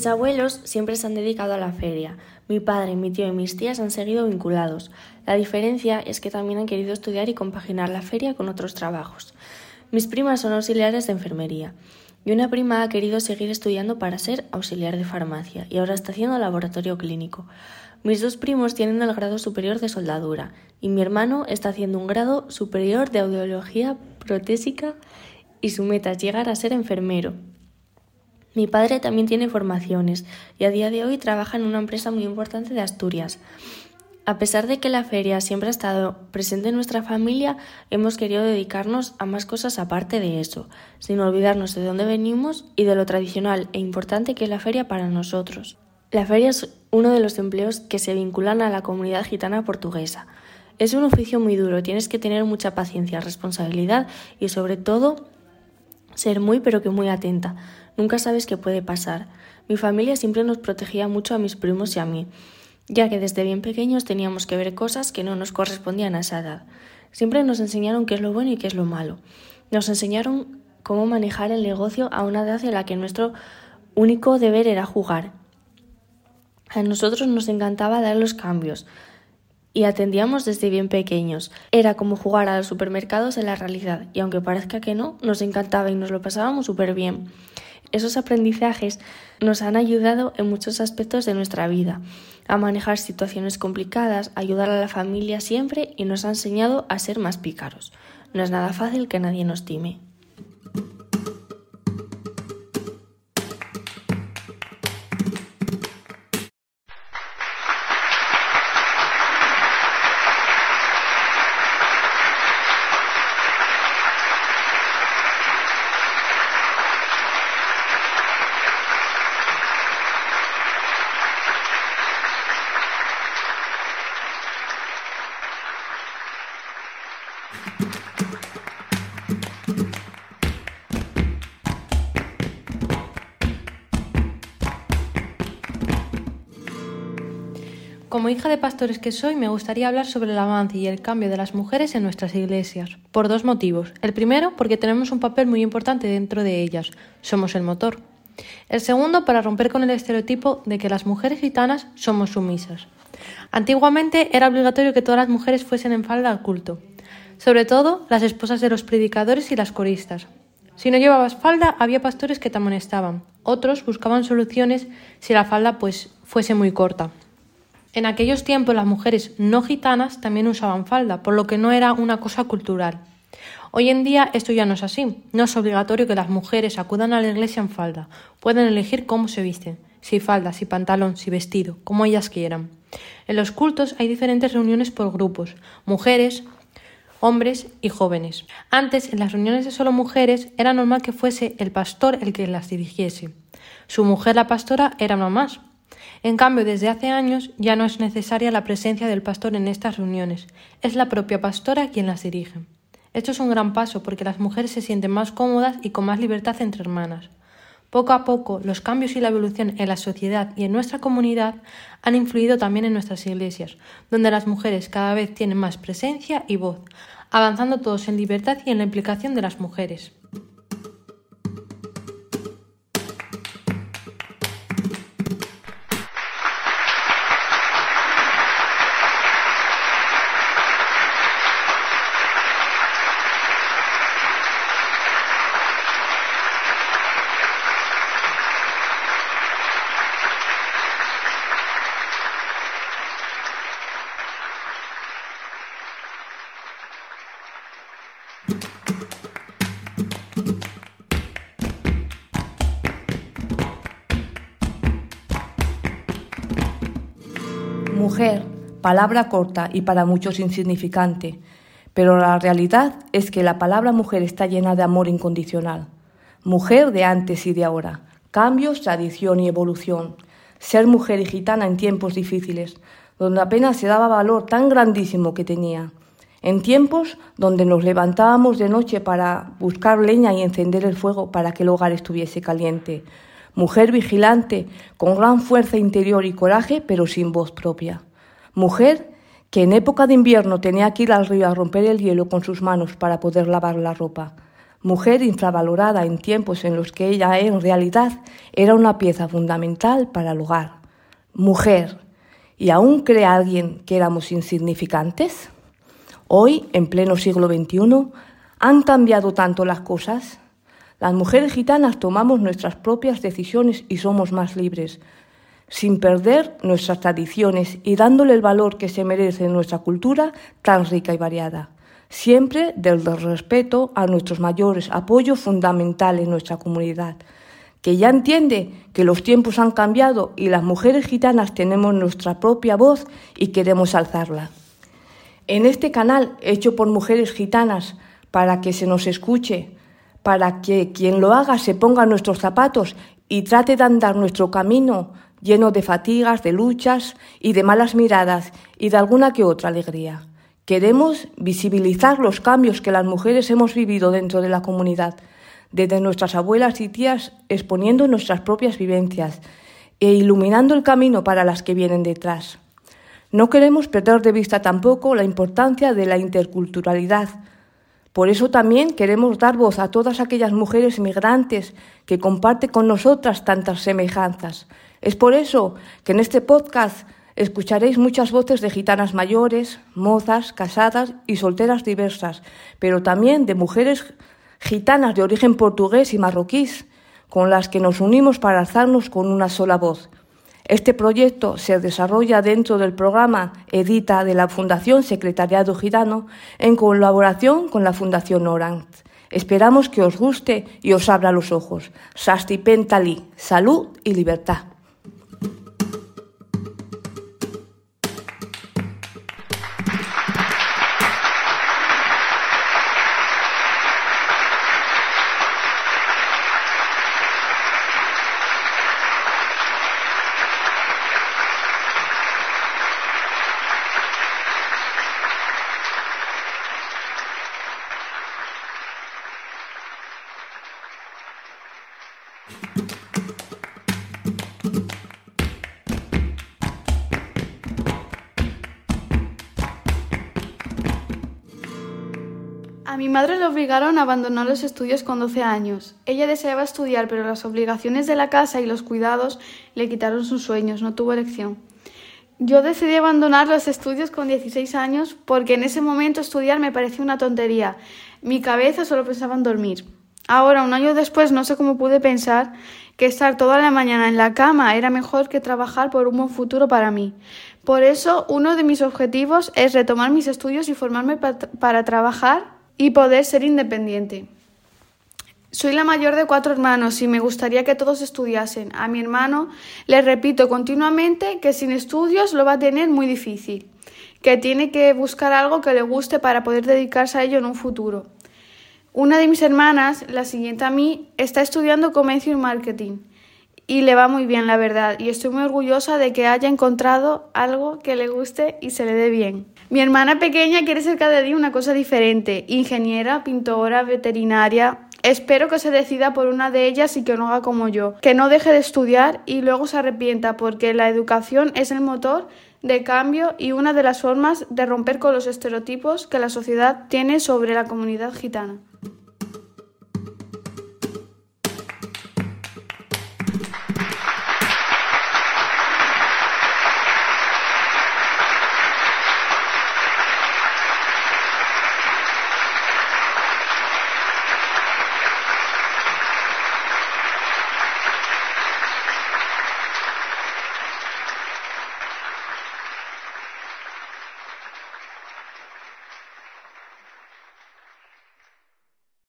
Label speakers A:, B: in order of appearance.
A: Mis abuelos siempre se han dedicado a la feria. Mi padre, mi tío y mis tías han seguido vinculados. La diferencia es que también han querido estudiar y compaginar la feria con otros trabajos. Mis primas son auxiliares de enfermería y una prima ha querido seguir estudiando para ser auxiliar de farmacia y ahora está haciendo laboratorio clínico. Mis dos primos tienen el grado superior de soldadura y mi hermano está haciendo un grado superior de audiología protésica y su meta es llegar a ser enfermero. Mi padre también tiene formaciones y a día de hoy trabaja en una empresa muy importante de Asturias. A pesar de que la feria siempre ha estado presente en nuestra familia, hemos querido dedicarnos a más cosas aparte de eso, sin olvidarnos de dónde venimos y de lo tradicional e importante que es la feria para nosotros. La feria es uno de los empleos que se vinculan a la comunidad gitana portuguesa. Es un oficio muy duro, tienes que tener mucha paciencia, responsabilidad y sobre todo ser muy pero que muy atenta. Nunca sabes qué puede pasar. Mi familia siempre nos protegía mucho a mis primos y a mí, ya que desde bien pequeños teníamos que ver cosas que no nos correspondían a esa edad. Siempre nos enseñaron qué es lo bueno y qué es lo malo. Nos enseñaron cómo manejar el negocio a una edad en la que nuestro único deber era jugar. A nosotros nos encantaba dar los cambios, y atendíamos desde bien pequeños. Era como jugar a los supermercados en la realidad y aunque parezca que no, nos encantaba y nos lo pasábamos súper bien. Esos aprendizajes nos han ayudado en muchos aspectos de nuestra vida, a manejar situaciones complicadas, a ayudar a la familia siempre y nos ha enseñado a ser más pícaros. No es nada fácil que nadie nos time.
B: Como hija de pastores que soy, me gustaría hablar sobre el avance y el cambio de las mujeres en nuestras iglesias, por dos motivos. El primero, porque tenemos un papel muy importante dentro de ellas, somos el motor. El segundo, para romper con el estereotipo de que las mujeres gitanas somos sumisas. Antiguamente era obligatorio que todas las mujeres fuesen en falda al culto, sobre todo las esposas de los predicadores y las coristas. Si no llevabas falda, había pastores que te amonestaban. Otros buscaban soluciones si la falda pues fuese muy corta. En aquellos tiempos las mujeres no gitanas también usaban falda, por lo que no era una cosa cultural. Hoy en día esto ya no es así. No es obligatorio que las mujeres acudan a la iglesia en falda. Pueden elegir cómo se visten, si falda, si pantalón, si vestido, como ellas quieran. En los cultos hay diferentes reuniones por grupos, mujeres, hombres y jóvenes. Antes, en las reuniones de solo mujeres, era normal que fuese el pastor el que las dirigiese. Su mujer, la pastora, era mamás, en cambio, desde hace años ya no es necesaria la presencia del pastor en estas reuniones, es la propia pastora quien las dirige. Esto es un gran paso porque las mujeres se sienten más cómodas y con más libertad entre hermanas. Poco a poco, los cambios y la evolución en la sociedad y en nuestra comunidad han influido también en nuestras iglesias, donde las mujeres cada vez tienen más presencia y voz, avanzando todos en libertad y en la implicación de las mujeres.
C: Mujer, palabra corta y para muchos insignificante, pero la realidad es que la palabra mujer está llena de amor incondicional. Mujer de antes y de ahora, cambios, tradición y evolución. Ser mujer y gitana en tiempos difíciles, donde apenas se daba valor tan grandísimo que tenía. En tiempos donde nos levantábamos de noche para buscar leña y encender el fuego para que el hogar estuviese caliente mujer vigilante, con gran fuerza interior y coraje, pero sin voz propia. Mujer que en época de invierno tenía que ir al río a romper el hielo con sus manos para poder lavar la ropa. mujer infravalorada en tiempos en los que ella en realidad era una pieza fundamental para el hogar. Mujer. ¿Y aún cree alguien que éramos insignificantes? Hoy, en pleno siglo XXI, ¿han cambiado tanto las cosas? Las mujeres gitanas tomamos nuestras propias decisiones y somos más libres, sin perder nuestras tradiciones y dándole el valor que se merece en nuestra cultura tan rica y variada siempre desde el respeto a nuestros mayores, apoyo fundamental en nuestra comunidad, que ya entiende que los tiempos han cambiado y las mujeres gitanas tenemos nuestra propia voz y queremos alzarla. En este canal, hecho por mujeres gitanas, para que se nos escuche, para que quien lo haga se ponga nuestros zapatos y trate de andar nuestro camino lleno de fatigas, de luchas y de malas miradas y de alguna que otra alegría. Queremos visibilizar los cambios que las mujeres hemos vivido dentro de la comunidad, desde nuestras abuelas y tías exponiendo nuestras propias vivencias e iluminando el camino para las que vienen detrás. No queremos perder de vista tampoco la importancia de la interculturalidad. Por eso también queremos dar voz a todas aquellas mujeres migrantes que comparten con nosotras tantas semejanzas. Es por eso que en este podcast Escucharéis muchas voces de gitanas mayores, mozas, casadas y solteras diversas, pero también de mujeres gitanas de origen portugués y marroquíes, con las que nos unimos para alzarnos con una sola voz. Este proyecto se desarrolla dentro del programa Edita de la Fundación Secretariado Gitano en colaboración con la Fundación Orange. Esperamos que os guste y os abra los ojos. Sasti Pentali, salud y libertad.
D: A mi madre le obligaron a abandonar los estudios con 12 años. Ella deseaba estudiar, pero las obligaciones de la casa y los cuidados le quitaron sus sueños, no tuvo elección. Yo decidí abandonar los estudios con 16 años porque en ese momento estudiar me parecía una tontería. Mi cabeza solo pensaba en dormir. Ahora, un año después, no sé cómo pude pensar que estar toda la mañana en la cama era mejor que trabajar por un buen futuro para mí. Por eso, uno de mis objetivos es retomar mis estudios y formarme para trabajar y poder ser independiente. Soy la mayor de cuatro hermanos y me gustaría que todos estudiasen. A mi hermano le repito continuamente que sin estudios lo va a tener muy difícil, que tiene que buscar algo que le guste para poder dedicarse a ello en un futuro. Una de mis hermanas, la siguiente a mí, está estudiando comercio y marketing y le va muy bien, la verdad, y estoy muy orgullosa de que haya encontrado algo que le guste y se le dé bien. Mi hermana pequeña quiere ser cada día una cosa diferente, ingeniera, pintora, veterinaria. Espero que se decida por una de ellas y que no haga como yo, que no deje de estudiar y luego se arrepienta porque la educación es el motor de cambio y una de las formas de romper con los estereotipos que la sociedad tiene sobre la comunidad gitana.